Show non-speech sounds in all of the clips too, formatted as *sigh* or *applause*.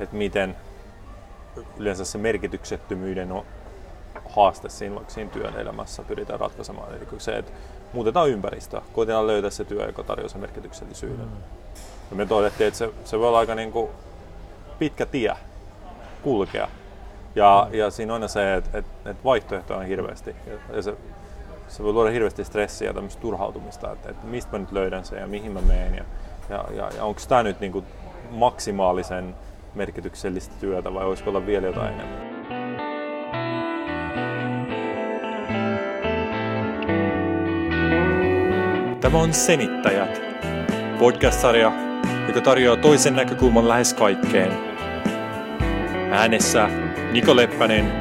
että miten yleensä se merkityksettömyyden on haaste siinä, vaikka siinä työn elämässä pyritään ratkaisemaan. Eli se, että muutetaan ympäristöä, koitetaan löytää se työ, joka tarjoaa sen merkityksellisyyden. Mm. Ja me todettiin, että se, se voi olla aika niin kuin pitkä tie kulkea. Ja, mm. ja siinä on aina se, että, että, että vaihtoehtoja on hirveästi. Ja se, se voi luoda hirveästi stressiä ja tämmöistä turhautumista, että, että mistä mä nyt löydän sen ja mihin mä menen. Ja, ja, ja, ja onko tämä nyt niin kuin maksimaalisen merkityksellistä työtä vai olisiko olla vielä jotain enemmän? Tämä on Senittäjät, podcast-sarja, joka tarjoaa toisen näkökulman lähes kaikkeen. Äänessä Niko Leppänen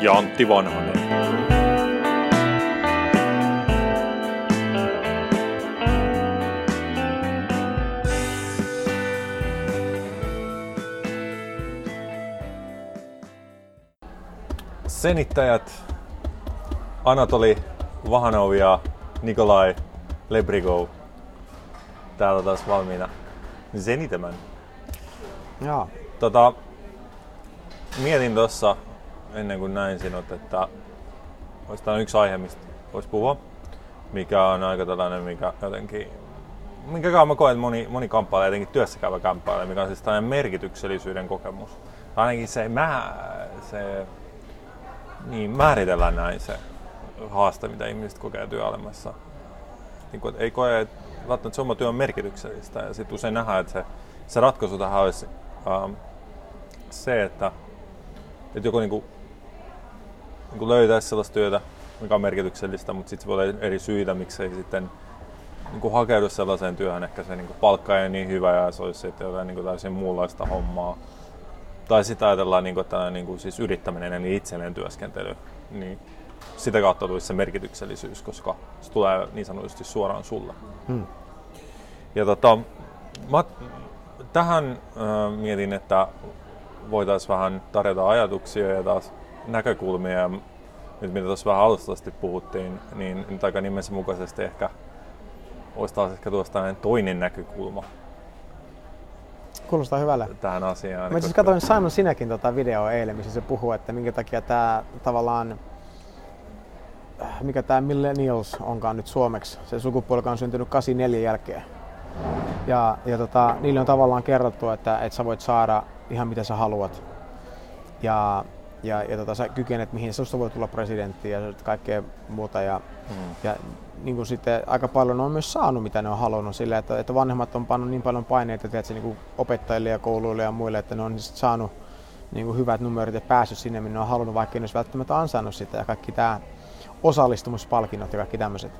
ja Antti Vanhanen. Senittäjät Anatoli Vahanov ja Nikolai Lebrigo täällä taas valmiina zenitämään. Joo. Tota, mietin tuossa ennen kuin näin sinut, että olisi tämä yksi aihe, mistä voisi puhua, mikä on aika tällainen, mikä jotenkin minkä mä koen, että moni, moni kamppailee, etenkin työssäkäyvä kamppailee, mikä on siis tällainen merkityksellisyyden kokemus. Ainakin se, mä, se niin määritellään näin se haaste, mitä ihmiset kokee työelämässä niin kuin, ei koe, että välttämättä se oma työ on merkityksellistä. Ja sitten usein nähdään, että se, se ratkaisu tähän olisi ähm, se, että, että joku niin kuin, niin kuin löytäisi sellaista työtä, mikä on merkityksellistä, mutta sitten voi olla eri syitä, miksei sitten niin kuin hakeudu sellaiseen työhön, ehkä se niin kuin palkka ei niin hyvä ja se olisi sitten jotain niin kuin täysin muunlaista hommaa. Tai sitten ajatellaan, niin kuin, että niin kuin, siis yrittäminen eli itselleen työskentely, niin sitä kautta tulisi se merkityksellisyys, koska se tulee niin sanotusti suoraan sulle. Hmm. Ja tota, mä tähän äh, mietin, että voitaisiin vähän tarjota ajatuksia ja taas näkökulmia. Ja nyt mitä tuossa vähän alustavasti puhuttiin, niin nyt aika nimensä mukaisesti ehkä olisi taas ehkä tuosta toinen näkökulma. Kuulostaa hyvälle. Tähän asiaan. Mä siis katsoin Simon sinäkin tota videoa eilen, missä se puhuu, että minkä takia tämä tavallaan mikä tämä millennials onkaan nyt suomeksi, se sukupuoli on syntynyt 84 jälkeen. Ja, ja tota, niille on tavallaan kerrottu, että, että sä voit saada ihan mitä sä haluat. Ja, ja, ja tota, sä kykenet mihin, susta voi tulla presidentti ja kaikkea muuta. Ja, hmm. ja niin kuin sitten aika paljon on myös saanut mitä ne on halunnut sillä, että, että vanhemmat on pannut niin paljon paineita tiedätkö, niin kuin opettajille ja kouluille ja muille, että ne on saanut niin kuin hyvät numerot ja päässyt sinne, minne ne on halunnut, vaikka ne olisi välttämättä ansainnut sitä. Ja kaikki tämä osallistumispalkinnot ja kaikki tämmöiset.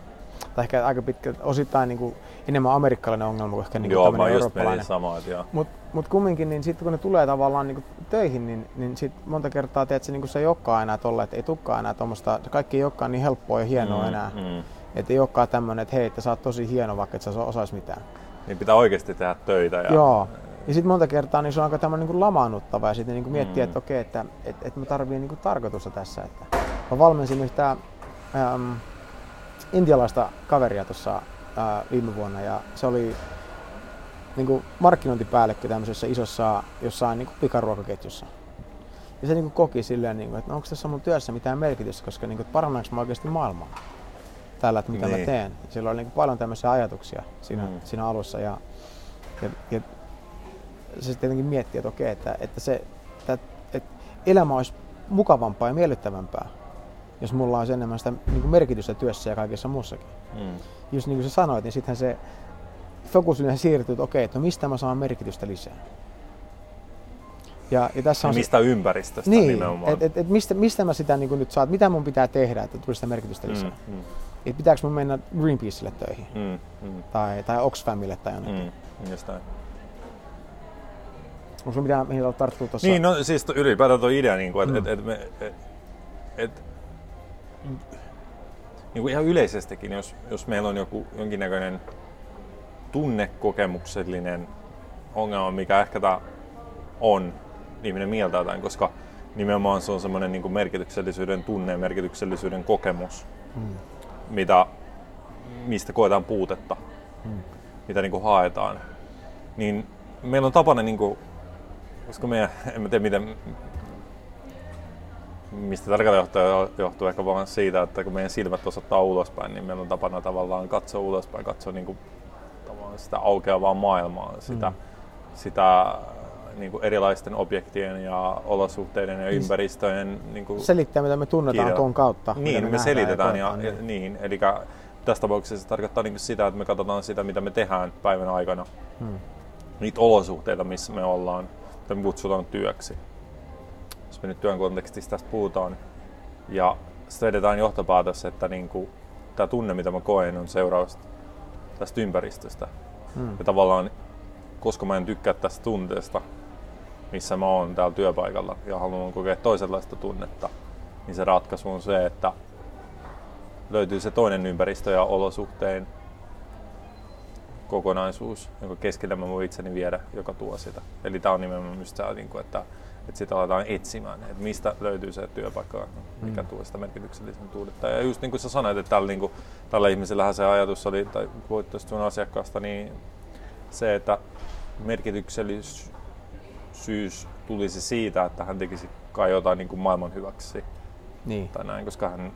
Tai ehkä aika pitkä, osittain niin kuin enemmän amerikkalainen ongelma kuin ehkä niin joo, mä eurooppalainen. Samaa, Mutta mut kumminkin, niin sitten kun ne tulee tavallaan niin kuin töihin, niin, niin sit monta kertaa teet se, niin kuin se ei olekaan enää tolle, että ei tukkaa enää tuommoista, kaikki ei olekaan niin helppoa ja hienoa mm, enää. Mm. Että ei olekaan tämmöinen, että hei, että sä oot tosi hieno, vaikka et sä osais mitään. Niin pitää oikeasti tehdä töitä. Ja... Joo. Ja sitten monta kertaa niin se on aika tämmöinen niin lamaannuttava ja sitten niin miettii, mm. että okei, että et, et mä tarviin niin tarkoitusta tässä. Että mä valmensin yhtä ähm, intialaista kaveria tuossa äh, viime vuonna ja se oli niin kuin markkinointipäällikkö tämmöisessä isossa jossain niin kuin pikaruokaketjussa. Ja se niin kuin koki silleen, niin kuin, että no, onko tässä mun työssä mitään merkitystä, koska niin kuin, parannaanko mä oikeasti maailmaa tällä, että mitä niin. mä teen. Sillä oli niin kuin paljon tämmöisiä ajatuksia siinä, mm. siinä alussa. Ja, ja, ja se tietenkin miettii, että okei, että, että, se, että, että elämä olisi mukavampaa ja miellyttävämpää, jos mulla olisi enemmän sitä niin kuin merkitystä työssä ja kaikessa muussakin. Mm. Just niin kuin sä sanoit, niin sittenhän se fokus yleensä siirtyy, että okei, että no mistä mä saan merkitystä lisää. Ja, ja tässä on ja mistä se, ympäristöstä niin, nimenomaan. Et, et, et mistä, mistä mä sitä niin nyt saat, mitä mun pitää tehdä, että tulisi sitä merkitystä mm, lisää. Mm, mm. Et pitääkö mun mennä Greenpeacelle töihin mm, mm. tai, tai Oxfamille tai jonnekin. Mm, just näin. Onko sulla mitään, mihin tarttuu tuossa? Niin, no siis ylipäätään tuo idea, niin kuin, että mm. et, et, et, et, niin kuin ihan yleisestikin, jos, jos meillä on joku jonkinnäköinen tunnekokemuksellinen ongelma, mikä ehkä tämä on, ihminen mieltää jotain, koska nimenomaan se on semmoinen niin merkityksellisyyden tunne ja merkityksellisyyden kokemus, hmm. Mitä, mistä koetaan puutetta, hmm. mitä niin kuin haetaan. Niin meillä on tapana niin kuin koska me, en mä tiedä miten, mistä tarkalleen johtuu, johtuu ehkä vaan siitä, että kun meidän silmät osoittaa ulospäin, niin meillä on tapana tavallaan katsoa ulospäin, katsoa niin kuin, tavallaan sitä aukeavaa maailmaa, sitä, mm. sitä niin kuin erilaisten objektien ja olosuhteiden ja niin ympäristöjen... Niin kuin Selittää, mitä me tunnetaan kirja. tuon kautta. Niin, me, me selitetään. Ja, ja, niin. niin, eli tässä tapauksessa se tarkoittaa niin sitä, että me katsotaan sitä, mitä me tehdään päivän aikana. Hmm. Niitä olosuhteita, missä me ollaan, mitä me kutsutaan työksi. Jos me nyt työn kontekstissa tästä puhutaan. Ja sitten vedetään johtopäätös, että niin kuin, tämä tunne, mitä mä koen, on seurausta tästä ympäristöstä. Hmm. Ja tavallaan, koska mä en tykkää tästä tunteesta, missä mä oon täällä työpaikalla ja haluan kokea toisenlaista tunnetta, niin se ratkaisu on se, että löytyy se toinen ympäristö ja olosuhteen kokonaisuus, jonka keskellä mä voin itseni viedä, joka tuo sitä. Eli tämä on nimenomaan just tämä, niin että, että sitä aletaan etsimään, että mistä löytyy se työpaikka, mikä mm. tuo sitä merkityksellisyyttä. Ja just niin kuin sä sanoit, että tällä, niin kuin, tällä ihmisellähän se ajatus oli, tai voit sun asiakkaasta, niin se, että merkityksellisyys syys tulisi siitä, että hän tekisi kai jotain niin kuin maailman hyväksi. Niin. Tai näin, koska hän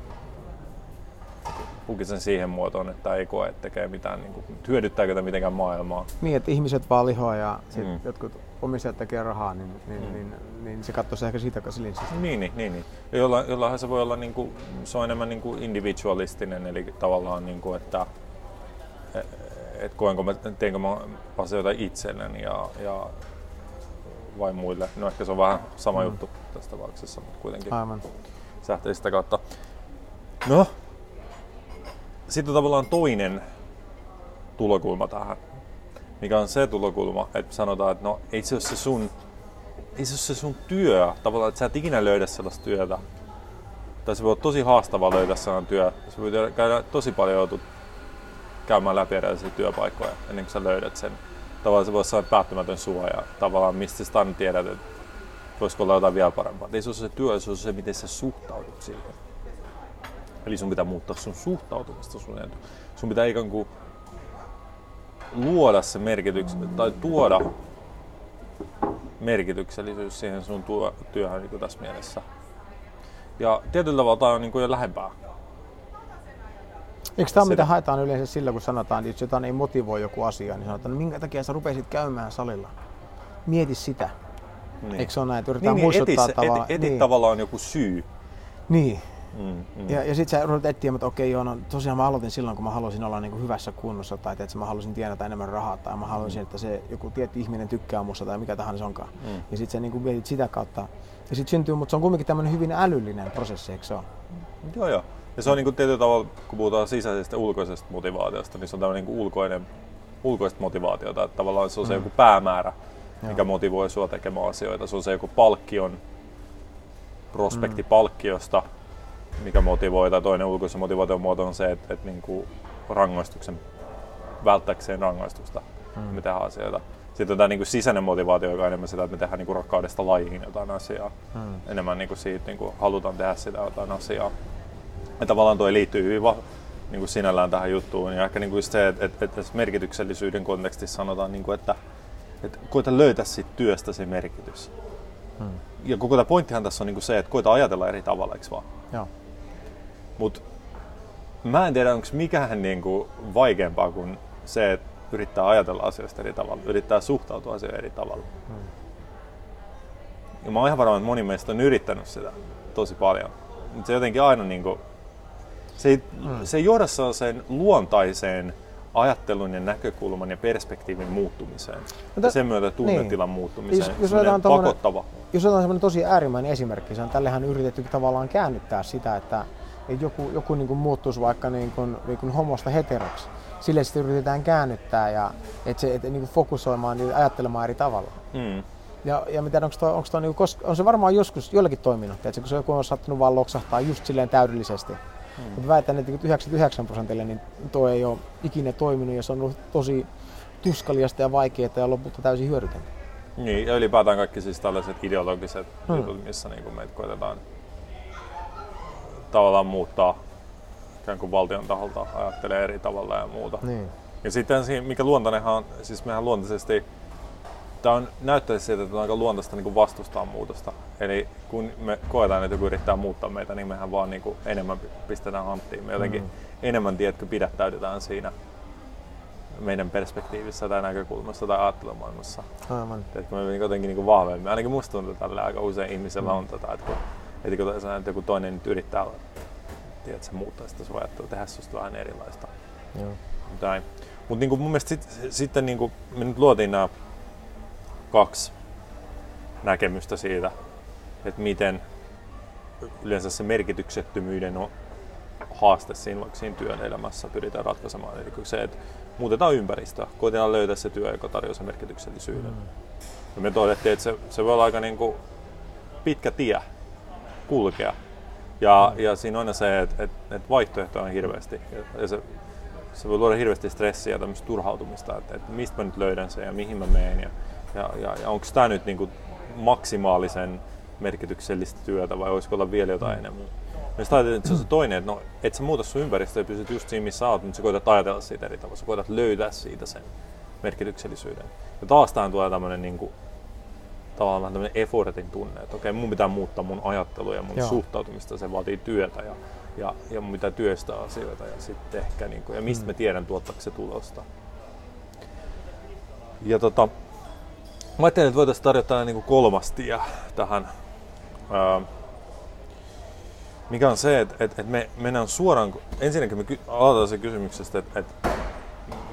puki sen siihen muotoon, että ei koe, että tekee mitään, niin kuin, hyödyttääkö tämä mitenkään maailmaa. Niin, että ihmiset vaan lihoa ja sit mm. jotkut omistajat tekee rahaa, niin, niin, mm. niin, niin se katsoisi ehkä siitä linssistä. Niin, niin, niin, niin. Jolla, jollain se voi olla, niin kuin, se on enemmän niin kuin individualistinen, eli tavallaan, niin kuin, että et koenko mä, teenkö mä asioita itselleni ja, ja vai muille. No ehkä se on vähän sama mm. juttu tässä tapauksessa, mutta kuitenkin Aivan. sähtee sitä kautta. No, sitten on tavallaan toinen tulokulma tähän, mikä on se tulokulma, että sanotaan, että no ei se ole se sun, ei se ole se sun työ, tavallaan, että sä et ikinä löydä sellaista työtä. Tai se voi olla tosi haastavaa löytää sellainen työ. Se voi käydä tosi paljon joutua käymään läpi erilaisia työpaikkoja ennen kuin sä löydät sen tavallaan se voisi olla päättymätön suoja. Tavallaan mistä sä tiedät, että voisiko olla jotain vielä parempaa. Ei se ole se työ, se on se, miten sä suhtaudut siihen. Eli sun pitää muuttaa sun suhtautumista sun etu. Sun pitää ikään kuin luoda se merkitys, tai tuoda merkityksellisyys siihen sun työhön niin tässä mielessä. Ja tietyllä tavalla tämä on niin kuin jo lähempää Eikö tämä mitä haetaan yleensä sillä, kun sanotaan, että jotain ei motivoi joku asia, niin sanotaan, että minkä takia sä rupesit käymään salilla? Mieti sitä. Niin. Eikö se ole näin, että yritetään niin, niin muistuttaa tavallaan? Eti, eti niin. tavallaan joku syy. Niin. Mm, mm. Ja, ja sitten sä rupeat etsiä, että okei, joo, no, tosiaan mä aloitin silloin, kun mä halusin olla niin kuin hyvässä kunnossa, tai että mä halusin tienata enemmän rahaa, tai mä halusin, mm. että se joku tietty ihminen tykkää musta, tai mikä tahansa onkaan. Mm. Ja sitten sä niin kuin mietit sitä kautta. Ja sitten syntyy, mutta se on kuitenkin tämmöinen hyvin älyllinen prosessi, eikö se ole? Joo, joo. Ja se on niin kuin tietyllä tavalla, kun puhutaan sisäisestä ulkoisesta motivaatiosta, niin se on tämmöinen niin ulkoinen, ulkoista motivaatiota. Että tavallaan se on se mm. joku päämäärä, mikä Joo. motivoi sua tekemään asioita. Se on se joku palkkion, prospekti mm. palkkiosta, mikä motivoi. Tai toinen ulkoisen motivaation muoto on se, että, että niin kuin rangaistuksen, välttääkseen rangaistusta mm. me tehdään asioita. Sitten on tämä niin kuin sisäinen motivaatio, joka on enemmän sitä, että me tehdään niin kuin rakkaudesta lajiin jotain asiaa. Mm. Enemmän niin kuin siitä, niin kuin halutaan tehdä sitä jotain asiaa. Ja tavallaan tuo liittyy hyvin va- niin kuin sinällään tähän juttuun. Ja ehkä niin kuin se, että, että, että merkityksellisyyden kontekstissa sanotaan, niin kuin, että, että koita löytää siitä työstä se merkitys. Hmm. Ja koko tämä pointtihan tässä on niin kuin se, että koita ajatella eri tavalla, eikö vaan? Joo. Mut mä en tiedä, onko mikään niin kuin vaikeampaa kuin se, että yrittää ajatella asioista eri tavalla, yrittää suhtautua asioihin eri tavalla. Hmm. Ja mä oon ihan varma, että moni meistä on yrittänyt sitä tosi paljon. Mutta se jotenkin aina niin kuin, se ei, mm. se ei johda sen luontaiseen ajattelun ja näkökulman ja perspektiivin muuttumiseen. Mutta, ja sen myötä tunnetilan niin. muuttumiseen. Jos, jos otetaan pakottava. Jos otetaan semmoinen tosi äärimmäinen esimerkki, se on tällehän yritetty tavallaan käännyttää sitä, että, että joku, joku niin kuin muuttuisi vaikka niin kuin, niin kuin homosta heteroksi. Sille sitten yritetään käännyttää ja että se, että, niin kuin fokusoimaan ja ajattelemaan eri tavalla. Mm. Ja, ja tiedän, onko, toi, onko, toi, niin kuin, on se varmaan joskus jollakin toiminut, että kun se joku on sattunut vaan loksahtaa just silleen täydellisesti. Hmm. Mutta väitän, että 99 prosentille niin tuo ei ole ikinä toiminut ja se on ollut tosi tuskaliasta ja vaikeaa ja lopulta täysin hyödytöntä. Niin, ja ylipäätään kaikki siis tällaiset ideologiset hmm. jutut, missä niin kuin meitä koetetaan tavallaan muuttaa ikään kuin valtion taholta ajattelee eri tavalla ja muuta. Niin. Ja sitten mikä luontainenhan, siis mehän luontaisesti tämä on, näyttäisi siltä, että on aika luontaista niin kuin vastustaa muutosta. Eli kun me koetaan, että joku yrittää muuttaa meitä, niin mehän vaan niin kuin enemmän pistetään hanttiin. Me jotenkin mm. enemmän, tiedätkö, pidättäydytään siinä meidän perspektiivissä tai näkökulmassa tai ajattelumaailmassa. Aivan. Tiedätkö, me jotenkin niin kuin vahvemmin. Ainakin musta tuntuu tällä aika usein ihmisellä mm. on tätä, että kun, että kun että joku toinen nyt yrittää tiedätkö, muuttaa sitä sun ajattelua, tehdä susta vähän erilaista. Joo. Mutta niin mun mielestä sit, sitten niin kuin me nyt luotiin nämä kaksi näkemystä siitä, että miten yleensä se merkityksettömyyden on haaste siinä, vaikka siinä työn elämässä pyritään ratkaisemaan. Eli se, että muutetaan ympäristöä, koitetaan löytää se työ, joka tarjoaa sen merkityksellisyyden. Mm. Ja me todettiin, että se, se voi olla aika niin kuin pitkä tie kulkea. Ja, mm. ja siinä on aina se, että, että, että vaihtoehtoja on hirveästi. Ja se, se voi luoda hirveästi stressiä ja tämmöistä turhautumista, että, että mistä mä nyt löydän sen ja mihin mä menen. Ja, ja, ja, ja onko tämä nyt niin kuin maksimaalisen merkityksellistä työtä vai olisiko olla vielä jotain mm. enemmän? Ja sitten että se on se toinen, että no, et sä muuta sun ympäristöä ja pysyt just siinä, missä oot, mutta sä koetat ajatella siitä eri tavalla. Sä koetat löytää siitä sen merkityksellisyyden. Ja taas tähän tulee tämmöinen niin kuin, tavallaan vähän tämmöinen effortin tunne, että okei, mun pitää muuttaa mun ajattelua ja mun Joo. suhtautumista, se vaatii työtä ja, ja, ja mun pitää työstää asioita ja sitten ehkä, niin kuin, ja mistä mm. mä tiedän tuottaako se tulosta. Ja tota, Mä ajattelin, että voitaisiin tarjota niin kuin kolmas tie tähän, ää, mikä on se, että, että, että me mennään suoraan, ensinnäkin me aloitetaan se kysymyksestä, että, että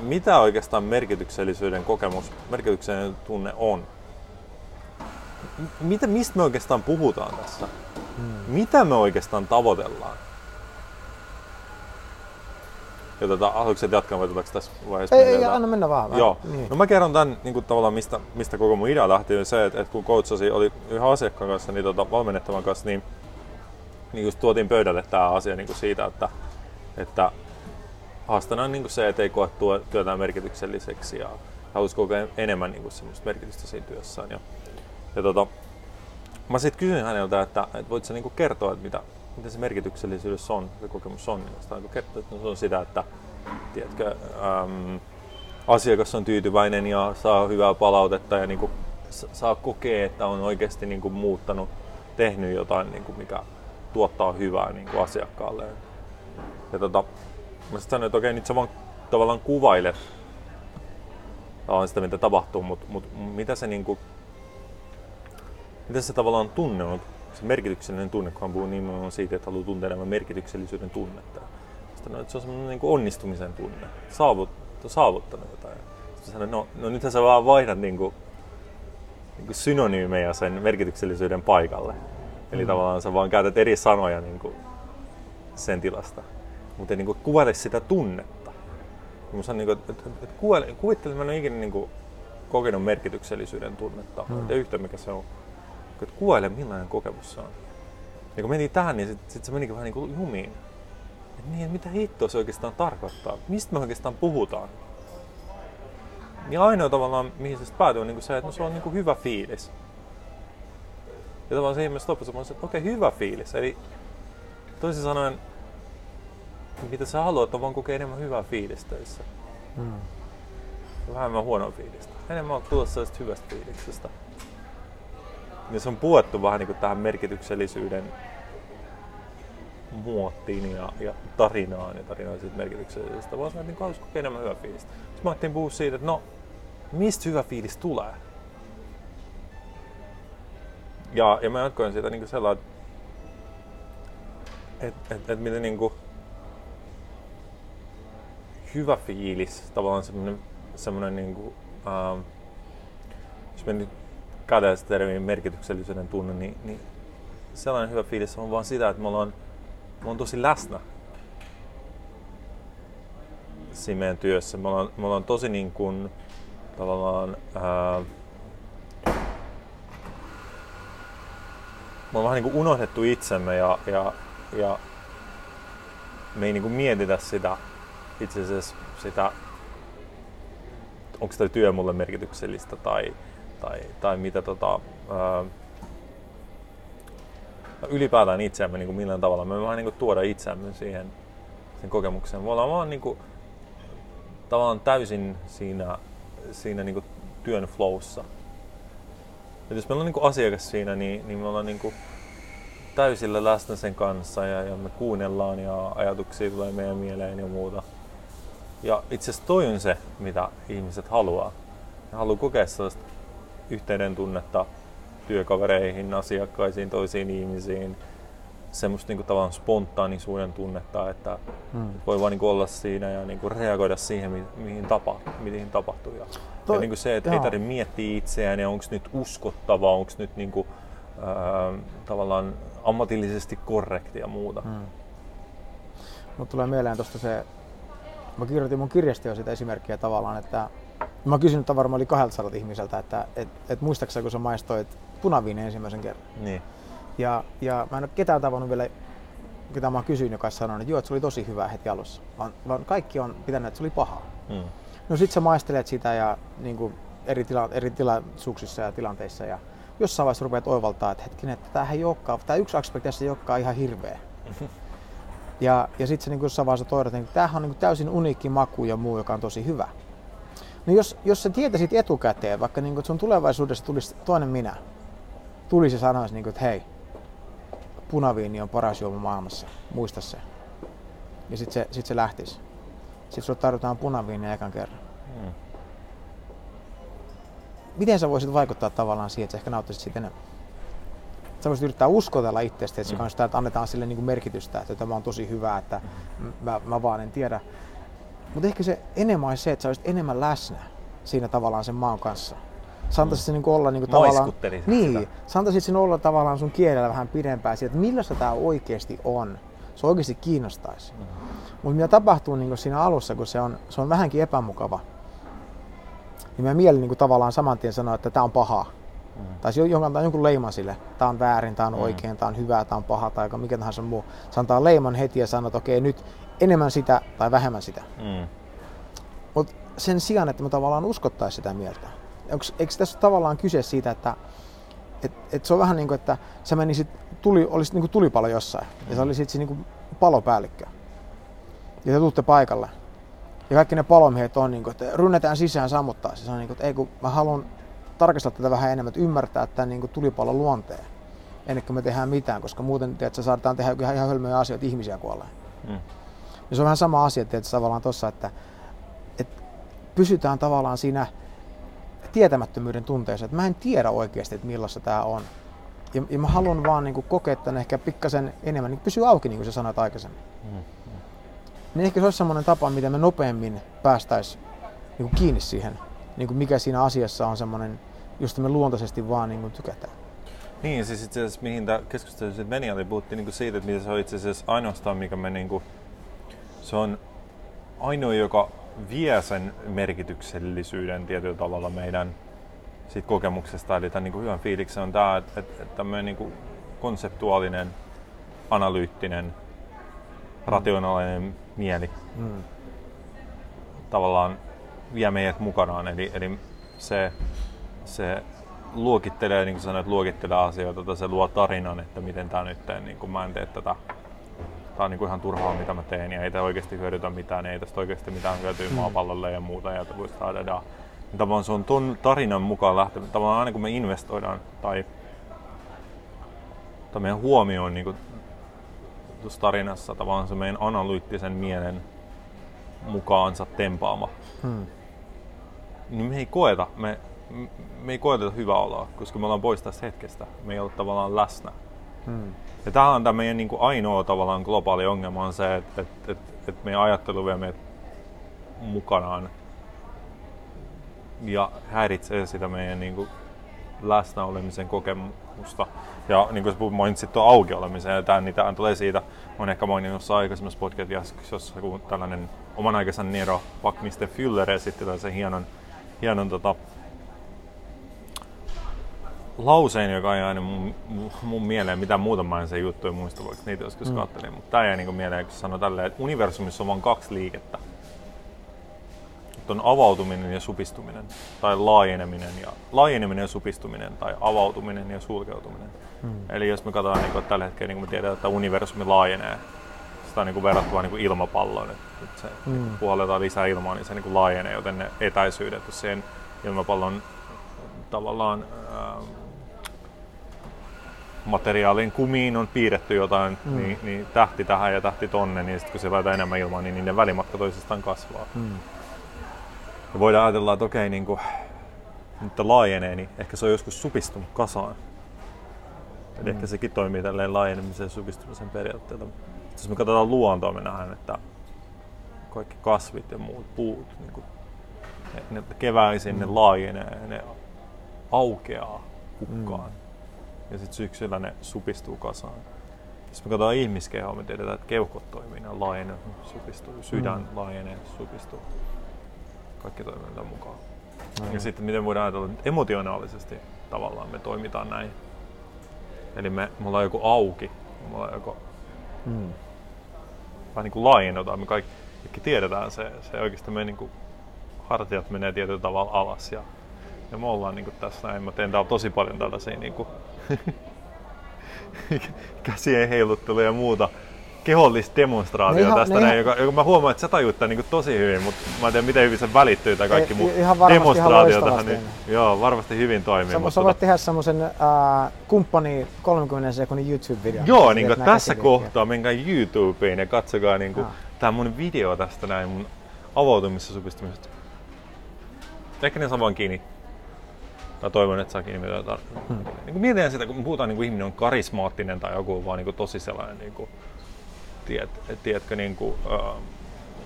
mitä oikeastaan merkityksellisyyden kokemus, merkityksellinen tunne on? Mitä, mistä me oikeastaan puhutaan tässä? Hmm. Mitä me oikeastaan tavoitellaan? Ja tota, haluatko jatkaa vai tuleeko tässä vaiheessa? Ei, ei, anna mennä vaan. Joo. Niin. No mä kerron tämän niin kuin, tavallaan, mistä, mistä koko mun idea lähti, on se, että, että kun coachasi, oli yhden asiakkaan kanssa, niin tota, valmennettavan kanssa, niin, niin just tuotiin pöydälle tämä asia niin kuin siitä, että, että haastana on niin kuin se, että ei koe työtään merkitykselliseksi ja haluaisi kokea enemmän niin kuin semmoista merkitystä siinä työssään. Ja, ja tota, mä sitten kysyin häneltä, että, että voitko sä niin kuin kertoa, että mitä, mitä se merkityksellisyys on, se kokemus on, niin niin kertoa, että se on sitä, että tiedätkö, äm, asiakas on tyytyväinen ja saa hyvää palautetta ja niin kuin, saa kokea, että on oikeasti niin kuin, muuttanut, tehnyt jotain, niin kuin, mikä tuottaa hyvää niin kuin asiakkaalle. Ja tota, mä sitten sanoin, että okei, nyt sä vaan tavallaan kuvailet tavallaan sitä, mitä tapahtuu, mutta, mutta mitä se niin kuin, mitä se tavallaan tunne on, se merkityksellinen tunne, kun hän puhuu nimenomaan siitä, että haluaa tuntea enemmän merkityksellisyyden tunnetta. Sitten no, että se on semmoinen niin onnistumisen tunne, saavut, saavuttanut jotain. Sitten sanoin, no, no nythän sä vaan vaihdat niin kuin, niin kuin synonyymejä sen merkityksellisyyden paikalle. Eli mm. tavallaan sä vaan käytät eri sanoja niin kuin sen tilasta. Mutta niin kuin kuvaile sitä tunnetta. Niin sanoin, niin että, että, että kuvittelen, että mä en ole ikinä niin kuin, kokenut merkityksellisyyden tunnetta. Mm. yhtä mikä se on että kuvaile millainen kokemus se on. Ja kun meni tähän, niin sitten sit se menikin vähän niin kuin jumiin. Et niin, että mitä hittoa se oikeastaan tarkoittaa? Mistä me oikeastaan puhutaan? Ja ainoa tavallaan, mihin se päätyy, on niin kuin se, että no, sulla on niin kuin hyvä fiilis. Ja tavallaan se on se, että okei, okay, hyvä fiilis. Eli toisin sanoen, mitä sä haluat, on vaan kokea enemmän hyvää fiilistä töissä. Hmm. Vähemmän huonoa fiilistä. Enemmän on tulossa sellaista hyvästä fiiliksestä niin se on puettu vähän niin kuin tähän merkityksellisyyden muottiin ja, ja tarinaan ja tarinaan siitä merkityksellisestä, vaan se, että niin kokea enemmän hyvä fiilistä. Sitten mä ajattelin puhua siitä, että no, mistä hyvä fiilis tulee? Ja, ja mä jatkoin siitä niin sellainen, että et, et miten niin kuin hyvä fiilis, tavallaan semmoinen, semmoinen niin kuin, ähm, jos me nyt käytetään termin merkityksellisyyden tunne, niin, niin sellainen hyvä fiilis on vaan sitä, että me ollaan, me ollaan tosi läsnä siinä meidän työssä. Me ollaan, me ollaan tosi niin kuin, tavallaan ää, me ollaan vähän niin kuin unohdettu itsemme ja, ja, ja me ei niin kuin mietitä sitä itse asiassa sitä, onko tämä työ mulle merkityksellistä tai, tai, tai mitä tota, ää, ylipäätään itseämme niin kuin millään tavalla. Me vaan niin kuin tuoda itseämme siihen sen kokemukseen. Me ollaan vaan niin kuin, tavallaan täysin siinä, siinä niin kuin työn flowssa. Et jos meillä on niin asiakas siinä, niin, niin me ollaan niin täysillä läsnä sen kanssa ja, ja me kuunnellaan ja ajatuksia tulee meidän mieleen ja muuta. Ja itse asiassa toi on se, mitä ihmiset haluaa. Ne haluaa kokea sellaista yhteyden tunnetta työkavereihin, asiakkaisiin, toisiin ihmisiin, semmoista niinku tavallaan spontaanisuuden tunnetta, että hmm. voi vaan niinku olla siinä ja niinku reagoida siihen, mi- mihin, tapa, mihin tapahtuu. Ja, Toi, ja niinku se, että ei tarvitse miettiä itseään ja onko nyt uskottava, onko nyt niinku, ää, tavallaan ammatillisesti korrekti ja muuta. Hmm. Mut tulee mieleen tuosta se, mä kirjoitin mun kirjasta jo sitä esimerkkiä tavallaan, että mä kysyn että varmaan oli 200 ihmiseltä, että et, et muistaaksä kun sä maistoit punaviini ensimmäisen kerran? Niin. Ja, ja mä en ole ketään tavannut vielä, ketä mä kysyin, joka sanoi, että joo, että se oli tosi hyvä heti alussa. Vaan, vaan kaikki on pitänyt, että se oli paha. Mm. No sit sä maistelet sitä ja niin kuin eri, tila, eri tilaisuuksissa ja tilanteissa ja jossain vaiheessa rupeat oivaltaa, että hetkinen, että tämähän ei olekaan, tämä yksi aspekti tässä ei olekaan ihan hirveä. *laughs* ja, ja sitten se niin jossain vaiheessa toivotat, että tämähän on niin kuin täysin uniikki maku ja muu, joka on tosi hyvä. No jos, jos sä tietäisit etukäteen, vaikka niin kuin, että sun tulevaisuudessa tulisi toinen minä, tulisi ja sanoisi, niin kuin, että hei, punaviini on paras juoma maailmassa, muista se. Ja sitten se, sit se lähtisi. Sitten sulle tarvitaan punaviiniä ekan kerran. Mm. Miten sä voisit vaikuttaa tavallaan siihen, että sä ehkä nauttisit siitä enemmän? Sä voisit yrittää uskotella itseäsi, että, mm. että annetaan sille niin kuin merkitystä, että tämä on tosi hyvä, että mm. mä, mä vaan en tiedä. Mutta ehkä se enemmän olisi se, että sä olisit enemmän läsnä siinä tavallaan sen maan kanssa. Sä antaisit sen niin olla niin kuin tavallaan... Niin, sä antaisit sen olla tavallaan sun kielellä vähän pidempään siitä, että millaista tämä oikeasti on. Se oikeasti kiinnostaisi. Mm. Mutta mitä tapahtuu niin kuin siinä alussa, kun se on, se on vähänkin epämukava, niin mä mieli niin kuin tavallaan saman tien sanoa, että tämä on paha. Mm. Tai jonkun, jonkun leiman sille. Tämä on väärin, tämä on mm. oikein, tämä on hyvä, tämä on paha tai mikä tahansa muu. Se antaa leiman heti ja sanoo, että okei, nyt enemmän sitä tai vähemmän sitä. Mm. Mutta sen sijaan, että me tavallaan uskottaisiin sitä mieltä. Onks, eikö tässä tavallaan kyse siitä, että et, et se on vähän niin kuin, että sä menisit, tuli, olisit niin kuin tulipalo jossain mm. ja sä olisit niin kuin palopäällikkö. Ja te tuutte paikalle. Ja kaikki ne palomiehet on niin kuin, että rynnätään sisään sammuttaa. Se on niin kuin, että ei kun mä haluan tarkastella tätä vähän enemmän, että ymmärtää tämän niin kuin tulipalon luonteen ennen kuin me tehdään mitään, koska muuten tiedät, saadaan tehdä ihan, ihan hölmöjä asioita, ihmisiä kuolee. Mm. Ja se on vähän sama asia tietysti tavallaan tuossa, että, että pysytään tavallaan siinä tietämättömyyden tunteessa, että mä en tiedä oikeasti, että millaista tämä on. Ja, ja mä haluan vaan niin kuin, kokea tämän ehkä pikkasen enemmän, niin pysyy auki, niin kuin sä sanoit aikaisemmin. Mm. Niin ehkä se olisi semmoinen tapa, miten me nopeammin päästäisiin niin kiinni siihen, niin kuin mikä siinä asiassa on semmoinen, josta me luontaisesti vaan niin kuin, tykätään. Niin, siis itse asiassa mihin tämä keskustelu meni, oli puhuttiin niin kuin siitä, että mitä se on itse asiassa ainoastaan, mikä me niin kuin, se on ainoa, joka vie sen merkityksellisyyden tietyllä tavalla meidän siitä kokemuksesta, eli tämän niin kuin hyvän fiiliksen on tämä, että, että, tämmöinen niin kuin konseptuaalinen, analyyttinen, mm. rationaalinen mieli mm. tavallaan vie meidät mukanaan, eli, eli se, se luokittelee, niin kuin sanoit, luokittelee asioita, tai se luo tarinan, että miten tämä nyt, niin kuin mä en tee tätä tämä on niin kuin ihan turhaa mitä mä teen ja ei tämä oikeasti hyödytä mitään, ei tästä oikeasti mitään hyötyä mm. maapallolle ja muuta ja da, da. Tavallaan se on tuon tarinan mukaan lähtevä. Tavallaan aina kun me investoidaan tai, tai meidän huomio on niin kuin tuossa tarinassa tavallaan se meidän analyyttisen mielen mukaansa tempaama. Hmm. Niin me ei koeta, me, me ei koeta hyvää oloa, koska me ollaan pois tästä hetkestä. Me ei ole tavallaan läsnä. Hmm. Ja tämä on tämä meidän niin kuin ainoa tavallaan globaali ongelma on se, että, että, että, että meidän ajattelu vie meidät mukanaan ja häiritsee sitä meidän niin kuin läsnäolemisen kokemusta. Ja niin kuin mainitsit tuon auki olemisen, ja tämä, niin tämä tulee siitä, on ehkä maininnut aikaisemmassa podcastissa, kun tällainen oman aikaisen Nero Buckminster Fuller esitti tällaisen hienon, hienon tota, lauseen, joka jäi aina mun, mun mieleen, mitä muuta mä en sen juttuja muista, vaikka niitä joskus mm. katselin. Mutta tämä jäi niin mieleen, kun sanoi tälleen, että universumissa on vain kaksi liikettä. Että on avautuminen ja supistuminen, tai laajeneminen ja, laajeneminen ja supistuminen, tai avautuminen ja sulkeutuminen. Mm. Eli jos me katsotaan niin kuin, että tällä hetkellä, niin kuin me tiedetään, että universumi laajenee, sitä on niin verrattuna niin ilmapalloon, että, että se mm. puoletaan lisää ilmaa, niin se niin kuin laajenee, joten ne etäisyydet siihen ilmapallon tavallaan äh, materiaalin kumiin on piirretty jotain, mm. niin, niin tähti tähän ja tähti tonne, niin sitten kun se laitetaan enemmän ilmaa, niin niiden välimatka toisistaan kasvaa. Mm. Ja voidaan ajatella, että okei, niin kuin, mutta laajenee, niin ehkä se on joskus supistunut kasaan. Mm. ehkä sekin toimii tälleen laajenemisen ja supistumisen periaatteella. Jos me katsotaan luontoa, me nähdään, että kaikki kasvit ja muut puut, niin kuin, ne, ne keväisin mm. ne laajenee, ne aukeaa kukkaan. Mm ja sitten syksyllä ne supistuu kasaan. Jos me katsotaan ihmiskehoa, me tiedetään, että keuhkot toimii, ne laajenee, supistuu, sydän mm. laajenee, supistuu. Kaikki toimii mukaan. Mm. Ja sitten miten voidaan ajatella, että emotionaalisesti tavallaan me toimitaan näin. Eli me, me ollaan joku auki, me ollaan joku, mm. vähän niin kuin laajennutaan, me kaikki, kaikki tiedetään se, se oikeastaan me niin kuin, hartiat menee tietyllä tavalla alas ja, ja me ollaan niin kuin tässä näin. Mä teen täällä tosi paljon tällaisia niin kuin, *laughs* käsien heiluttelu ja muuta kehollista demonstraatio no tästä, näin, joka, joka, mä huomaan, että sä tajuut tämän niin tosi hyvin, mutta mä en tiedä, miten hyvin se välittyy tai kaikki muu demonstraatio tähän. Niin, joo, varmasti hyvin toimii. Sä, mutta sä voit tota... tehdä semmoisen äh, kumppani 30 sekunnin YouTube-videon. Joo, niin kuin tässä kohtaa menkää YouTubeen ja katsokaa niin kuin, tämä mun video tästä näin mun avautumisessa supistumisesta. Ehkä ne saa kiinni tai toivon, että saakin mitä tar- hmm. niin mietin sitä, kun puhutaan, niin kuin ihminen on karismaattinen tai joku vaan niin kuin tosi sellainen, niin kuin, tiet, tiedätkö, niin kuin, uh,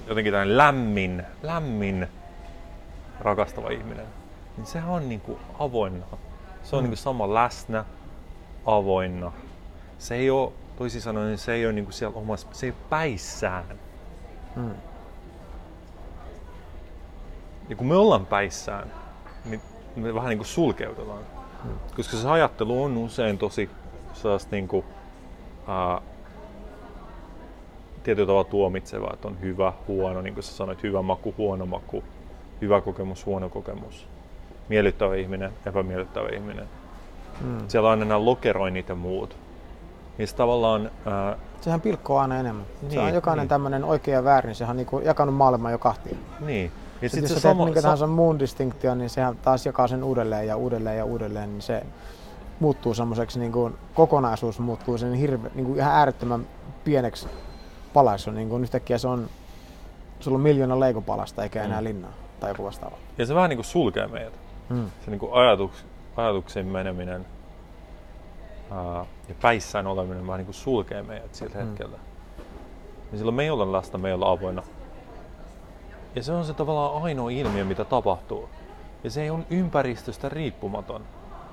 jotenkin tällainen lämmin, lämmin, rakastava ihminen, niin sehän on niin kuin avoinna. Se on hmm. niin kuin sama läsnä, avoinna. Se ei ole, toisin sanoen, niin se ei ole niin kuin siellä omassa, se ei ole päissään. Hmm. Ja kun me ollaan päissään, niin me vähän niin kuin sulkeutetaan. Hmm. Koska se ajattelu on usein tosi sellaista niin kuin, ää, tietyllä tavalla tuomitsevaa, että on hyvä, huono, niin kuin sä sanoit, hyvä maku, huono maku, hyvä kokemus, huono kokemus, miellyttävä ihminen, epämiellyttävä ihminen. Hmm. Siellä on aina lokeroinnit ja muut. Niin se tavallaan... Ää, Sehän pilkkoo aina enemmän. Niin, se on jokainen niin. tämmöinen oikea ja väärin, sehän on niin jakanut maailman jo kahtiin. Niin. Ja sitten jos sä teet minkä tahansa muun distinktio, niin sehän taas jakaa sen uudelleen ja uudelleen ja uudelleen, niin se muuttuu semmoiseksi niin kuin kokonaisuus muuttuu sen hirve, niin kuin ihan äärettömän pieneksi palaksi. Niin kuin yhtäkkiä se on, sulla on miljoona leikopalasta eikä enää mm. linnaa tai joku vastaava. Ja se vähän niin kuin sulkee meidät. Mm. Se niin kuin ajatuks, ajatuksien meneminen ää, ja päissään oleminen vähän niin kuin sulkee meidät sillä mm. hetkellä. Ja silloin me ei ole lasta, me ei olla avoinna ja se on se tavallaan ainoa ilmiö, mitä tapahtuu. Ja se ei ole ympäristöstä riippumaton.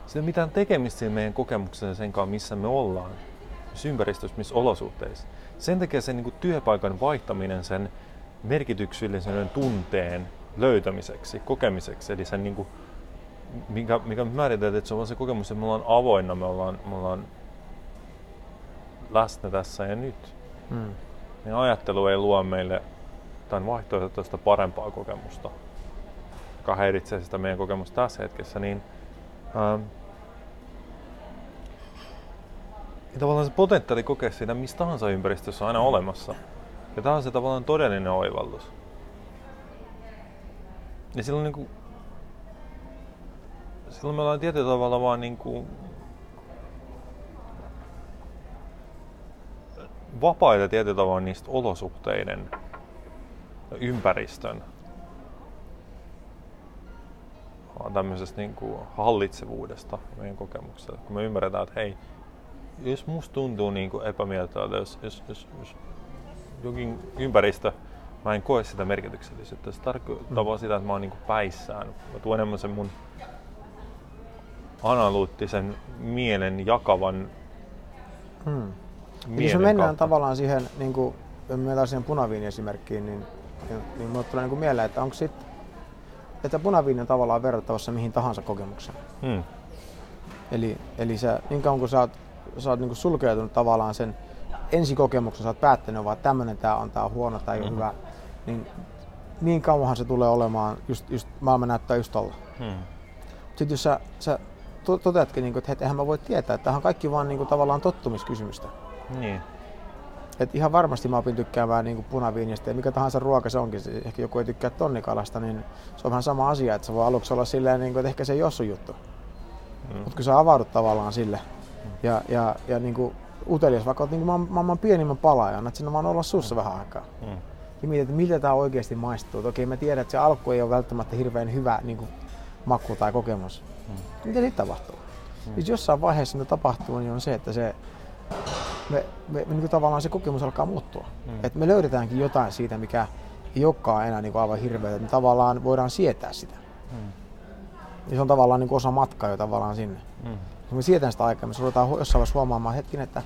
Se ei mitään tekemistä meidän kokemuksessa sen kanssa, missä me ollaan. Missä ympäristössä, missä olosuhteissa. Sen takia se niin työpaikan vaihtaminen sen merkityksellisen tunteen löytämiseksi, kokemiseksi, eli sen niin kuin, mikä, mikä määritellään, että se on se kokemus, että me ollaan avoinna, me ollaan, me ollaan läsnä tässä ja nyt. Hmm. Niin ajattelu ei luo meille jotain vaihtoehtoista parempaa kokemusta, joka häiritsee sitä meidän kokemusta tässä hetkessä, niin ähm, ja tavallaan se potentiaali kokea siitä missä tahansa ympäristössä on aina olemassa. Ja tämä on se tavallaan todellinen oivallus. Ja silloin, niin kuin, silloin me ollaan tietyllä tavalla vaan niin kuin, vapaita tietyllä tavalla niistä olosuhteiden ympäristön tämmöisestä niin kuin hallitsevuudesta meidän kokemuksella. Kun me ymmärretään, että hei, jos musta tuntuu niin kuin epämiellyttävältä, jos, jos, jos, jos jokin ympäristö, mä en koe sitä merkityksellisyyttä. Se tarkoittaa mm. sitä, että mä oon niin kuin päissään. Mä tuon enemmän sen mun analyyttisen mielen jakavan hmm. Eli jos me mennään kautta. tavallaan siihen, niin kuin, meillä siihen punaviin esimerkkiin, niin niin, niin mulle tulee niin kuin mieleen, että onko sit, että punaviini on tavallaan verrattavassa mihin tahansa kokemukseen. Hmm. Eli, eli sä, niin kauan kun sä oot, sä oot niin kuin sulkeutunut tavallaan sen ensikokemuksen, sä oot päättänyt vaan, että tämmönen tää on, tää on huono, tää ei hmm. ole hyvä, niin niin kauanhan se tulee olemaan, just, just maailma näyttää just tolla. Hmm. Sitten jos sä, sä toteatkin, niin kuin, että eihän mä voi tietää, että tämä on kaikki vaan niin kuin, tavallaan tottumiskysymystä. Niin. Et ihan varmasti mä opin tykkäämään niin punaviinistä ja mikä tahansa ruoka se onkin. Ehkä joku ei tykkää tonnikalasta, niin se on vähän sama asia, että se voi aluksi olla silleen, niin kuin, että ehkä se ei ole sun juttu. Mm. Mutta kun sä avaudut tavallaan sille, Ja, ja, ja niin kuin utelias, vaikka olet niin kuin maailman pienimmän pala ja annat sinne vaan olla sussa vähän aikaa. Mm. Ja mietit, että miltä tämä oikeasti maistuu. Okei, mä tiedän, että se alku ei ole välttämättä hirveän hyvä niin kuin maku tai kokemus. Mm. Mitä sitten tapahtuu? Mm. Siis jossain vaiheessa, mitä tapahtuu, niin on se, että se, me, me, me niin kuin tavallaan se kokemus alkaa muuttua. Mm. Et me löydetäänkin jotain siitä, mikä ei olekaan enää niin kuin aivan hirveä. Me tavallaan voidaan sietää sitä. Mm. Ja se on tavallaan niin kuin osa matkaa jo tavallaan sinne. Mm. Kun me sietään sitä aikaa, me ruvetaan jossain vaiheessa huomaamaan hetken, että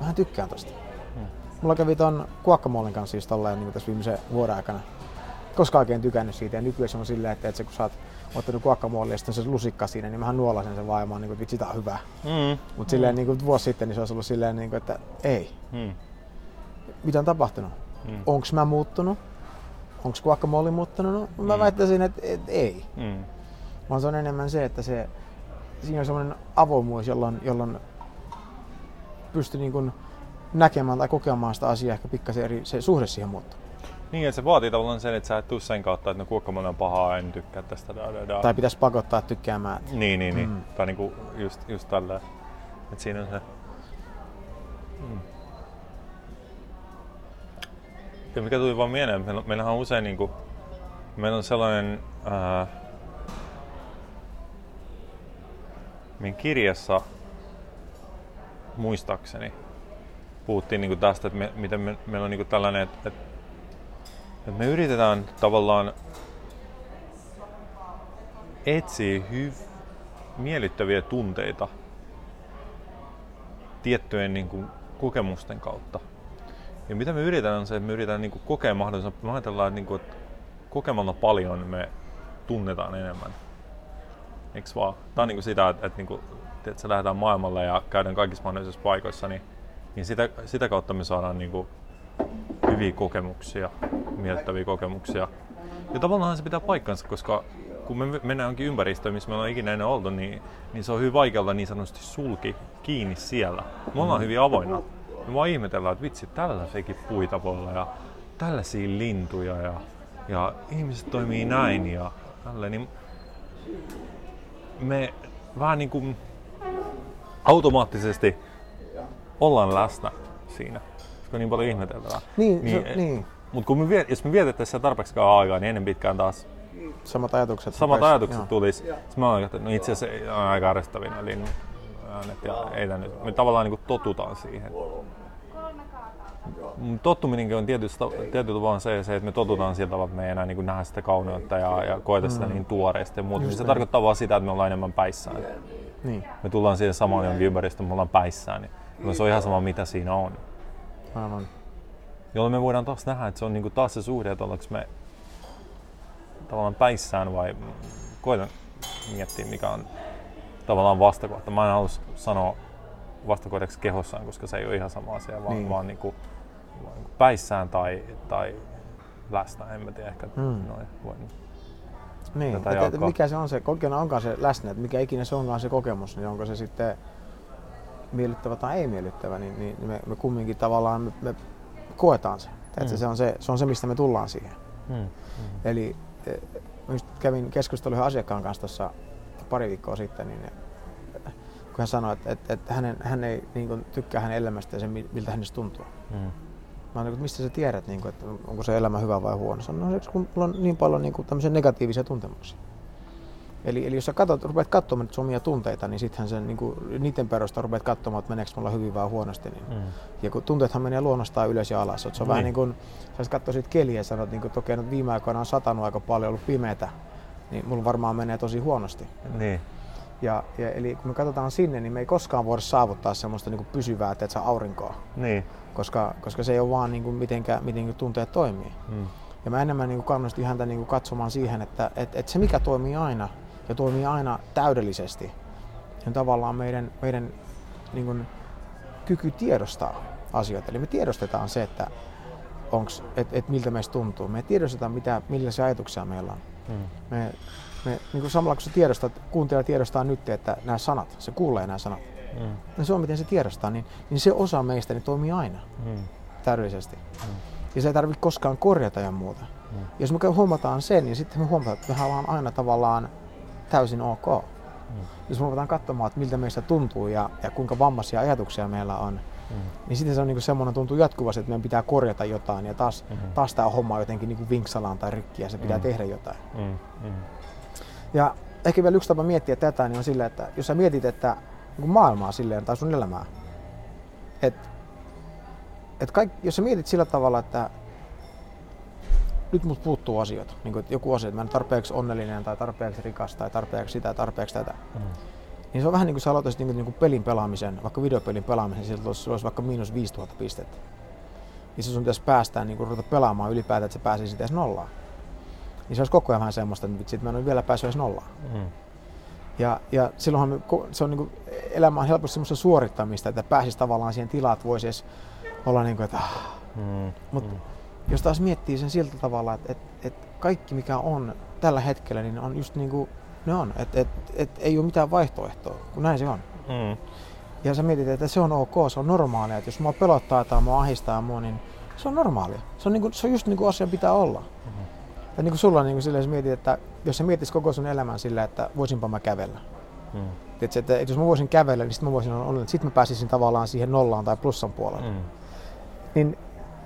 mä tykkään tosta. Mm. Mulla kävi ton kuokkamollin kanssa siis tolleen niin tässä viimeisen vuoden aikana. Koska oikein tykännyt siitä ja nykyään se on silleen, että, että se, kun sä oot ottanut kuokkamuolia ja sitten se lusikka siinä, niin mähän nuolasen sen vaan ja mä oon, niin kuin, tää on hyvä. Mm. Mutta silleen niin kuin vuosi sitten niin se olisi ollut silleen, niin kuin, että ei. Mm. Mitä on tapahtunut? Mm. Onks mä muuttunut? Onko guacamole muuttunut? No, mä mm. väittäisin, että, että ei. Mm. Vaan se on enemmän se, että se, siinä on semmoinen avoimuus, jolloin, jolloin pystyy niin kuin näkemään tai kokemaan sitä asiaa ehkä pikkasen eri, se suhde siihen muuttuu. Niin, että se vaatii tavallaan sen, että sä et tuu sen kautta, että no guacamole on pahaa, en tykkää tästä. Da, da, da. Tai pitäisi pakottaa tykkäämään. Niin, niin, niin. Mm. Tai niinku just, just tällä. Että siinä on se. Mm. Ja mikä tuli vaan mieleen, meillä, meillähän on usein niinku, meillä on sellainen ää, meidän kirjassa muistaakseni puhuttiin niinku tästä, että me, miten me, meillä on niinku tällainen, että, että me yritetään tavallaan etsiä hyv, miellyttäviä tunteita tiettyjen niinku kokemusten kautta. Ja mitä me yritetään on se, että me yritetään niin kokea mahdollisimman, me ajatellaan, niin kuin, että kokemalla paljon me tunnetaan enemmän. Eiks vaan? Tämä on niin kuin sitä, että, että, niin kuin, että se lähdetään maailmalle ja käydään kaikissa mahdollisissa paikoissa, niin, niin sitä, sitä kautta me saadaan niin kuin, hyviä kokemuksia, miellyttäviä kokemuksia. Ja tavallaan se pitää paikkansa, koska kun me mennään jonkin ympäristöön, missä me ollaan ikinä ennen oltu, niin, niin se on hyvin vaikealta niin sanotusti sulki kiinni siellä. Me ollaan hyvin avoinna me vaan ihmetellään, että vitsi, tällaisiakin puita voi olla ja tällaisia lintuja ja, ja ihmiset toimii näin ja tälleen, niin me vähän niin kuin automaattisesti ollaan läsnä siinä, koska on niin paljon ihmetellään. Niin, niin, se, niin. Mutta kun me, jos me vietettäisiin siellä tarpeeksi kauan aikaa, niin ennen pitkään taas samat ajatukset, samat ajatukset tulisi. Sitten mä olen että no itse asiassa on aika arrestavina linnut äänet ja ei nyt. Me tavallaan niin kuin totutaan siihen. Tottuminenkin on tietysti, tietysti vaan se, se, että me totutaan sillä tavalla, että me ei enää niin nähdä sitä kauneutta ja, ja koeta sitä mm. niin tuoreesti ja muuta. Niin se niin. tarkoittaa vaan sitä, että me ollaan enemmän päissään. Niin. Me tullaan siihen samaan jonkin ympäristöön, me ollaan päissään. Niin se on ihan sama, mitä siinä on. Aivan. Jolloin me voidaan taas nähdä, että se on niin kuin taas se suhde, että ollaanko me tavallaan päissään vai koitan miettiä, mikä on tavallaan vastakohta. Mä en halua sanoa vastakohdaksi kehossaan, koska se ei ole ihan sama asia, vaan, niin. vaan niin kuin, niinku päissään tai, tai läsnä, en mä tiedä, ehkä mm. noin voi niin, että, että mikä se on se, kokeena onkaan se läsnä, että mikä ikinä se onkaan se kokemus, niin onko se sitten miellyttävä tai ei miellyttävä, niin, niin me, me kumminkin tavallaan me, me koetaan se. Mm. se, on se. Se on se, mistä me tullaan siihen. Mm. Mm. Eli e, just kävin keskustelua asiakkaan kanssa tuossa pari viikkoa sitten, niin kun hän sanoi, että, että, että hänen, hän ei niin kuin, tykkää hänen elämästä ja sen, miltä hänestä tuntuu. Mm. Mä olen, että mistä sä tiedät, niin kuin, että onko se elämä hyvä vai huono? Sanoin, no, kun mulla on niin paljon niin kuin, negatiivisia tuntemuksia. Eli, eli jos sä katsot, rupeat katsomaan sun omia tunteita, niin sittenhän sen, niin kuin, niiden perusta rupeat katsomaan, että meneekö mulla hyvin vai huonosti. Niin. Mm. Ja kun tunteethan menee luonnostaan ylös ja alas. Se on niin. vähän niin kuin, sä katsoisit keliä ja sanot, niin kuin, että okei, nyt viime aikoina on satanut aika paljon, ollut pimeätä, niin mulla varmaan menee tosi huonosti. Niin. Ja, ja, eli kun me katsotaan sinne, niin me ei koskaan voida saavuttaa semmoista niin kuin pysyvää että aurinkoa. Niin. Koska, koska se ei ole vaan niin kuin mitenkä, miten tunteet toimii. Mm. Ja mä enemmän niin kannustin häntä niin kuin katsomaan siihen, että et, et se mikä toimii aina ja toimii aina täydellisesti, on tavallaan meidän, meidän niin kuin, kyky tiedostaa asioita. Eli me tiedostetaan se, että onks, et, et miltä meistä tuntuu. Me tiedostetaan, mitä, millaisia ajatuksia meillä on. Mm. Me me, niin kuin samalla kun se tiedostaa, kuuntelija tiedostaa nyt, että nämä sanat, se kuulee nämä sanat. Mm. Ja se on miten se tiedostaa, niin, niin se osa meistä niin toimii aina mm. täydellisesti. Mm. Ja se ei tarvitse koskaan korjata ja muuta. Mm. Jos me huomataan sen, niin sitten me huomataan, että me ollaan aina tavallaan täysin ok. Mm. Jos me ruvetaan katsomaan, että miltä meistä tuntuu ja, ja kuinka vammaisia ajatuksia meillä on, mm. niin sitten se on niin semmoinen tuntuu jatkuvasti, että meidän pitää korjata jotain ja taas, mm. taas tämä homma jotenkin niin vinksalaan tai rikki ja se pitää mm. tehdä jotain. Mm. Mm. Ja ehkä vielä yksi tapa miettiä tätä niin on sillä, että jos sä mietit, että niin maailmaa silleen tai sun elämää, että et kaik, jos sä mietit sillä tavalla, että nyt mut puuttuu asioita, niin kuin, että joku asia, että mä en tarpeeksi onnellinen tai tarpeeksi rikas tai tarpeeksi sitä, tarpeeksi tätä, mm. niin se on vähän niin kuin sä aloitaisit niin kuin, niin kuin pelin pelaamisen, vaikka videopelin pelaamisen, sieltä olisi, olisi vaikka miinus 5000 pistettä. Niin se sun pitäisi päästään niin kuin, ruveta pelaamaan ylipäätään, että se pääsisi edes nollaan. Niin se olisi koko ajan vähän semmoista, että vitsi, että mä en ole vielä päässyt edes nollaan. Mm. Ja, ja silloinhan se on niin kuin, elämä on helposti semmoista suorittamista, että pääsisi tavallaan siihen tilaan, että voisi edes olla niin kuin, että ah. mm. Mutta mm. Jos taas miettii sen siltä tavalla, että, että, että kaikki mikä on tällä hetkellä, niin on just niin kuin ne on. Että et, et, ei ole mitään vaihtoehtoa, kun näin se on. Mm. Ja sä mietit, että se on ok, se on normaalia. Että jos mua pelottaa tai mua ahistaa mua, niin se on normaalia. Se on, niin kuin, se on just niin kuin asia pitää olla. Mm-hmm. Ja niin kuin sulla niin kuin silleen, sä mietit, että jos sä mietisit koko sun elämän sillä, että voisinpa mä kävellä. Mm. Tiedätkö, että, että jos mä voisin kävellä, niin sitten mä voisin olla, että sitten mä pääsisin tavallaan siihen nollaan tai plussan puolelle. Mm. Niin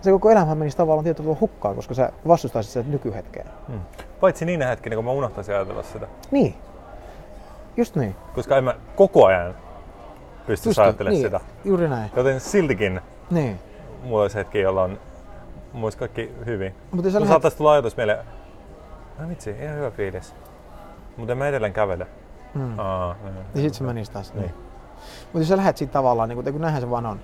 se koko elämä menisi tavallaan tietyllä tavalla hukkaan, koska sä vastustaisit sitä nykyhetkeä. Mm. Paitsi niin hetkinä, kun mä unohtaisin ajatella sitä. Niin. Just niin. Koska en mä koko ajan pysty ajattelemaan niin, sitä. Juuri näin. Joten siltikin niin. mulla olisi hetki, jolla on muista kaikki hyvin. Mutta lähdet... saattaisi tulla ajatus mieleen, no vitsi, ihan hyvä fiilis. Mutta mä edelleen kävele. Mm. Aa, niin, niin sit se menisi taas. Niin. Mutta jos sä lähdet siitä tavallaan, niin kun, kun näinhän se vaan on.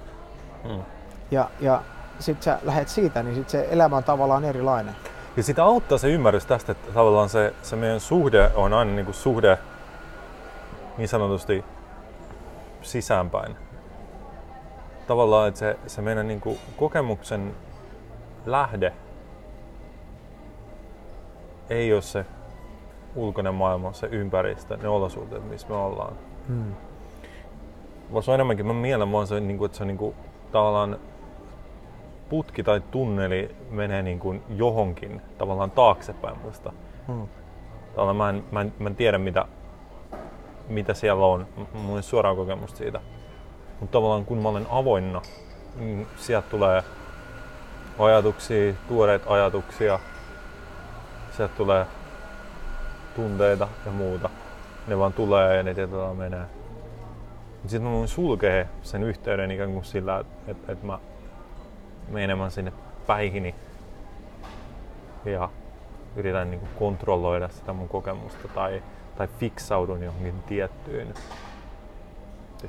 Mm. Ja, ja sit sä lähdet siitä, niin sit se elämä on tavallaan erilainen. Ja sitä auttaa se ymmärrys tästä, että tavallaan se, se meidän suhde on aina niin kuin suhde niin sanotusti sisäänpäin. Tavallaan, että se, se meidän niin kuin kokemuksen lähde ei ole se ulkoinen maailma, se ympäristö, ne olosuhteet, missä me ollaan. Hmm. Vaan se on enemmänkin, mä mielen vaan se, niin kuin, että se on niin kuin, tavallaan putki tai tunneli menee niin kuin johonkin tavallaan taaksepäin musta. Hmm. Tavallaan mä en, mä en, mä en tiedä mitä, mitä siellä on. Mulla ei suoraan kokemusta siitä. Mutta tavallaan kun mä olen avoinna, niin sieltä tulee ajatuksia, tuoreita ajatuksia. Sieltä tulee tunteita ja muuta. Ne vaan tulee ja ne tietyllä menee. Sitten mä voin sulkea sen yhteyden ikään kuin sillä, että et, et mä menemään sinne päihini ja yritän niin kuin kontrolloida sitä mun kokemusta tai, tai fiksaudun johonkin tiettyyn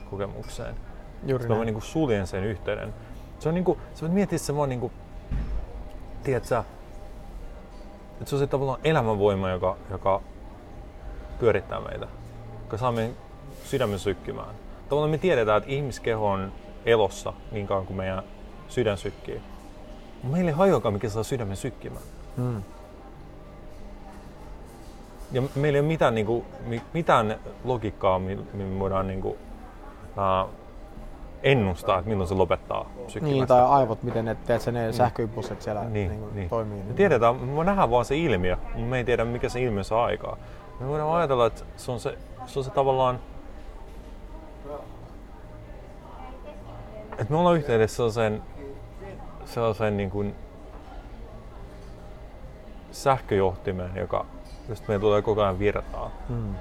kokemukseen. Juuri Sitten mä niin kuin suljen sen yhteyden. Se on niin kuin, sä voit miettiä se vaan niin kuin, tiedätkö, että se on se tavallaan elämänvoima, joka, joka pyörittää meitä, joka saa meidän sydämen sykkimään. Tavallaan me tiedetään, että ihmiskeho on elossa niin kauan kuin meidän sydän sykkii. Meillä ei hajuakaan, mikä saa sydämen sykkimään. Mm. Ja meillä ei ole mitään, niin kuin, mitään logiikkaa, millä me voidaan niin kuin, uh, ennustaa, että milloin se lopettaa sykkimästä. Niin, tai aivot, miten ne, teet ne niin. sähköimpulssit siellä niin, niin, niin. toimii. Me tiedetään, me nähdään vaan se ilmiö, mutta me ei tiedä, mikä se ilmiö saa aikaa. Me voidaan ajatella, että se on se, se, on se tavallaan että me ollaan yhteydessä sellaiseen, sellaiseen niin kuin sähköjohtimeen, joka just meillä tulee koko ajan virtaa. Hmm.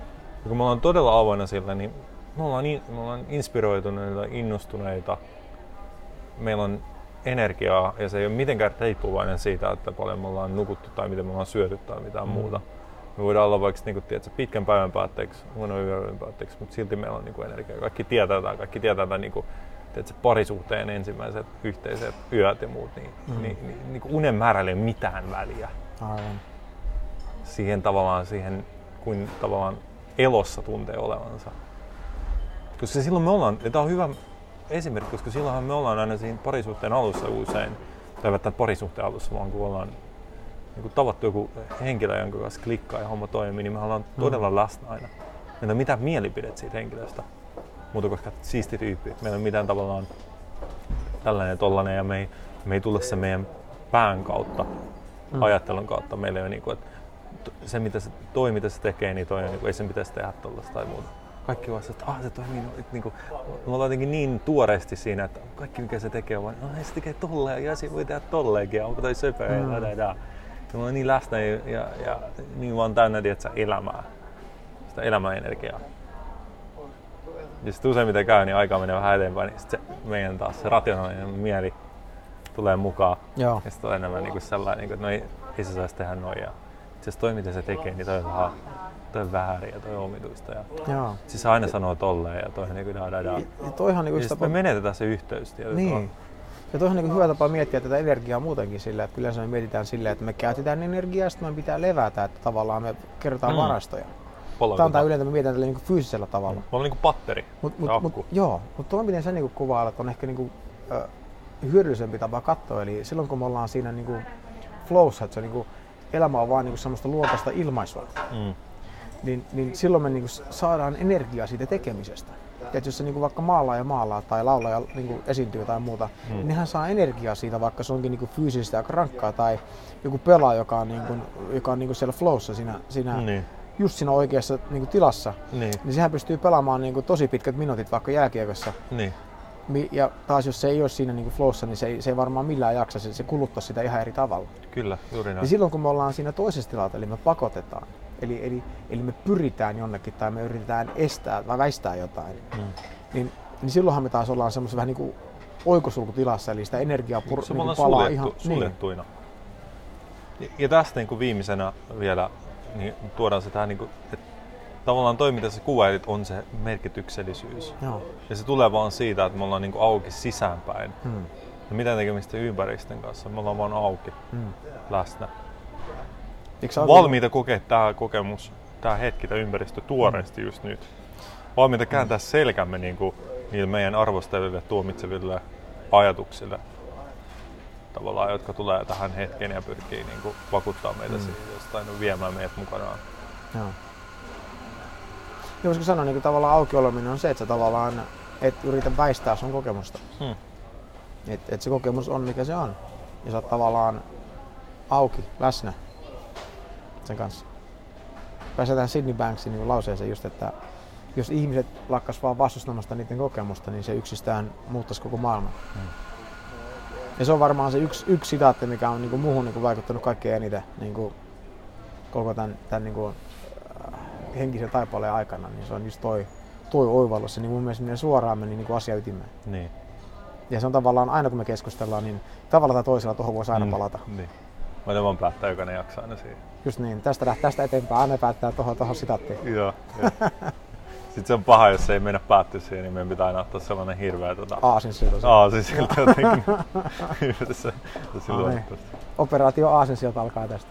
Ja kun me ollaan todella avoinna sillä, niin me ollaan, me ollaan inspiroituneita, innostuneita. Meillä on energiaa ja se ei ole mitenkään riippuvainen siitä, että paljon me ollaan nukuttu tai miten me ollaan syöty tai mitään hmm. muuta. Me voidaan olla vaikka niin kuin, tiedätkö, pitkän päivän päätteeksi, huonon yön päätteeksi, mutta silti meillä on niin kuin energiaa. Kaikki tietää tätä, kaikki tietää tätä niin kuin, että parisuhteen ensimmäiset yhteiset yöt ja muut, niin, mm. niin, niin, niin unen määrällä ei ole mitään väliä. Aivan. Siihen tavallaan, siihen kuin tavallaan elossa tuntee olevansa. Koska silloin me ollaan, ja tämä on hyvä esimerkki, koska silloinhan me ollaan aina siinä parisuhteen alussa usein, tai välttämättä parisuhteen alussa, vaan kun ollaan niin kun tavattu joku henkilö, jonka kanssa klikkaa ja homma toimii, niin me ollaan mm. todella läsnä aina. Meillä on mitään mielipidet siitä henkilöstä muuta koska siisti tyyppi. Meillä ei ole mitään tavallaan tällainen ja tollainen ja me ei, me ei tule se meidän pään kautta, mm. ajattelun kautta. Meillä ei ole niin kuin, että se mitä se, toi mitä se tekee, niin toi, niin kuin, ei sen pitäisi tehdä tollaista tai muuta. kaikki vaan että ah, se toimii, no, niin kuin, me ollaan jotenkin niin tuoreesti siinä, että kaikki mikä se tekee on vaan, no se tekee tolleen ja se voi tehdä tolleenkin, onko toi söpö mm. ja, ja, ja. ja mä niin läsnä ja, ja, ja niin vaan täynnä, tiedätkö, elämää, sitä elämäenergiaa. Ja sitten useimmiten käy, niin aika menee vähän eteenpäin, niin sitten se meidän taas se rationaalinen mieli tulee mukaan. Joo. Ja sitten on enemmän niin kuin sellainen, niin kuin, että no ei, ei se saisi tehdä noin. Ja itse asiassa toi, mitä se tekee, niin toi on vähän toi on väärin ja toi on omituista. Ja Joo. siis aina sanoo tolleen ja toi on niin da da da. Ja toihan niin Ja kuin sit me menetetään se yhteys tietysti. Niin. Ja toihan niin hyvä tapa miettiä tätä energiaa muutenkin sillä, että yleensä me mietitään silleen, että me käytetään energiaa ja sitten me pitää levätä, että tavallaan me kerrotaan mm. varastoja. Tämä on tää yleensä, me mietitään tällä niin fyysisellä tavalla. Me ollaan niinku patteri. Mut, mut, ja mut, joo, mutta tuo miten sä niinku kuvailet on ehkä niinku, ö, hyödyllisempi tapa katsoa. Eli silloin kun me ollaan siinä niinku flowssa, että se niinku, elämä on vaan niinku semmoista luontaista ilmaisua, Mm. niin, niin silloin me niinku saadaan energiaa siitä tekemisestä. Et jos se niinku vaikka maalaa ja maalaa tai laulaa ja niinku esiintyy tai muuta, Mm. mm. niin hän saa energiaa siitä, vaikka se onkin niinku fyysisesti aika rankkaa tai joku pelaa, joka on, niinku, joka on niinku siellä flowssa siinä, siinä Niin. Just siinä oikeassa niinku tilassa, Niin. niin sehän pystyy pelaamaan niinku tosi pitkät minuutit vaikka jääkiekossa. Niin. Ja taas jos se ei ole siinä niinku flowssa, niin se ei, se ei varmaan millään jaksa, se, se kuluttaa sitä ihan eri tavalla. Kyllä, juuri Ja näin. silloin kun me ollaan siinä toisessa tilassa, eli me pakotetaan, eli, eli, eli me pyritään jonnekin tai me yritetään estää tai väistää jotain, Mm. niin, niin silloinhan me taas ollaan semmoisessa vähän niin kuin oikosulkutilassa, eli sitä energiaa pur, se niin niin kuin palaa suljettu, ihan... suljettuina. Niin. Ja tästä niin kuin viimeisenä vielä niin tuodaan se tähän, niin kuin, että tavallaan toi, mitä sä kuvailit, on se merkityksellisyys. Joo. Ja se tulee vaan siitä, että me ollaan niin kuin auki sisäänpäin. Hmm. Ja mitä tekemistä ympäristön kanssa, me ollaan vaan auki, Hmm. läsnä. Eikö Valmiita kokea tämä kokemus, tämä hetki, tämä ympäristö tuoreesti just nyt. Valmiita kääntää selkämme niin kuin, niille meidän arvosteleville, tuomitseville ajatuksille, tavallaan, jotka tulee tähän hetkeen ja pyrkii niin kuin, vakuuttaa meitä Mm. mm. Jostain, viemään meidät mukanaan. Joo. Ja voisiko sanoa, niin kuin tavallaan auki oleminen on se, että sä tavallaan et yritä väistää sun kokemusta. Hmm. Että et se kokemus on mikä se on. Ja sä oot tavallaan auki, läsnä sen kanssa. Pääsetään Sydney Banksin niin lauseeseen just, että jos ihmiset lakkas vaan vastustamasta niiden kokemusta, niin se yksistään muuttaisi koko maailman. Hmm. Ja se on varmaan se yksi, yksi sitaatti, mikä on niin muuhun niin vaikuttanut kaikkein eniten niin kuin koko tämän, tämän niin kuin, äh, henkisen taipaleen aikana, niin se on just toi, toi oivallus. Se niin mun mielestä menee suoraan meni niin kuin asia ytimeen. Niin. Ja se on tavallaan aina kun me keskustellaan, niin tavalla tai toisella tuohon voisi aina palata. Mm. Niin. Mä ne vaan päättää jokainen jakso aina siihen. Just niin, tästä, tästä eteenpäin aina päättää tuohon, tuohon sitaattiin. *laughs* Joo. joo. Sitten se on paha, jos ei mennä päättyä siihen, niin meidän pitää aina ottaa sellainen hirveä tota, Aasin siltä. aasi siltä jotenkin *laughs* *laughs* yhdessä. Luontoista. Operaatio Aasin sieltä alkaa tästä.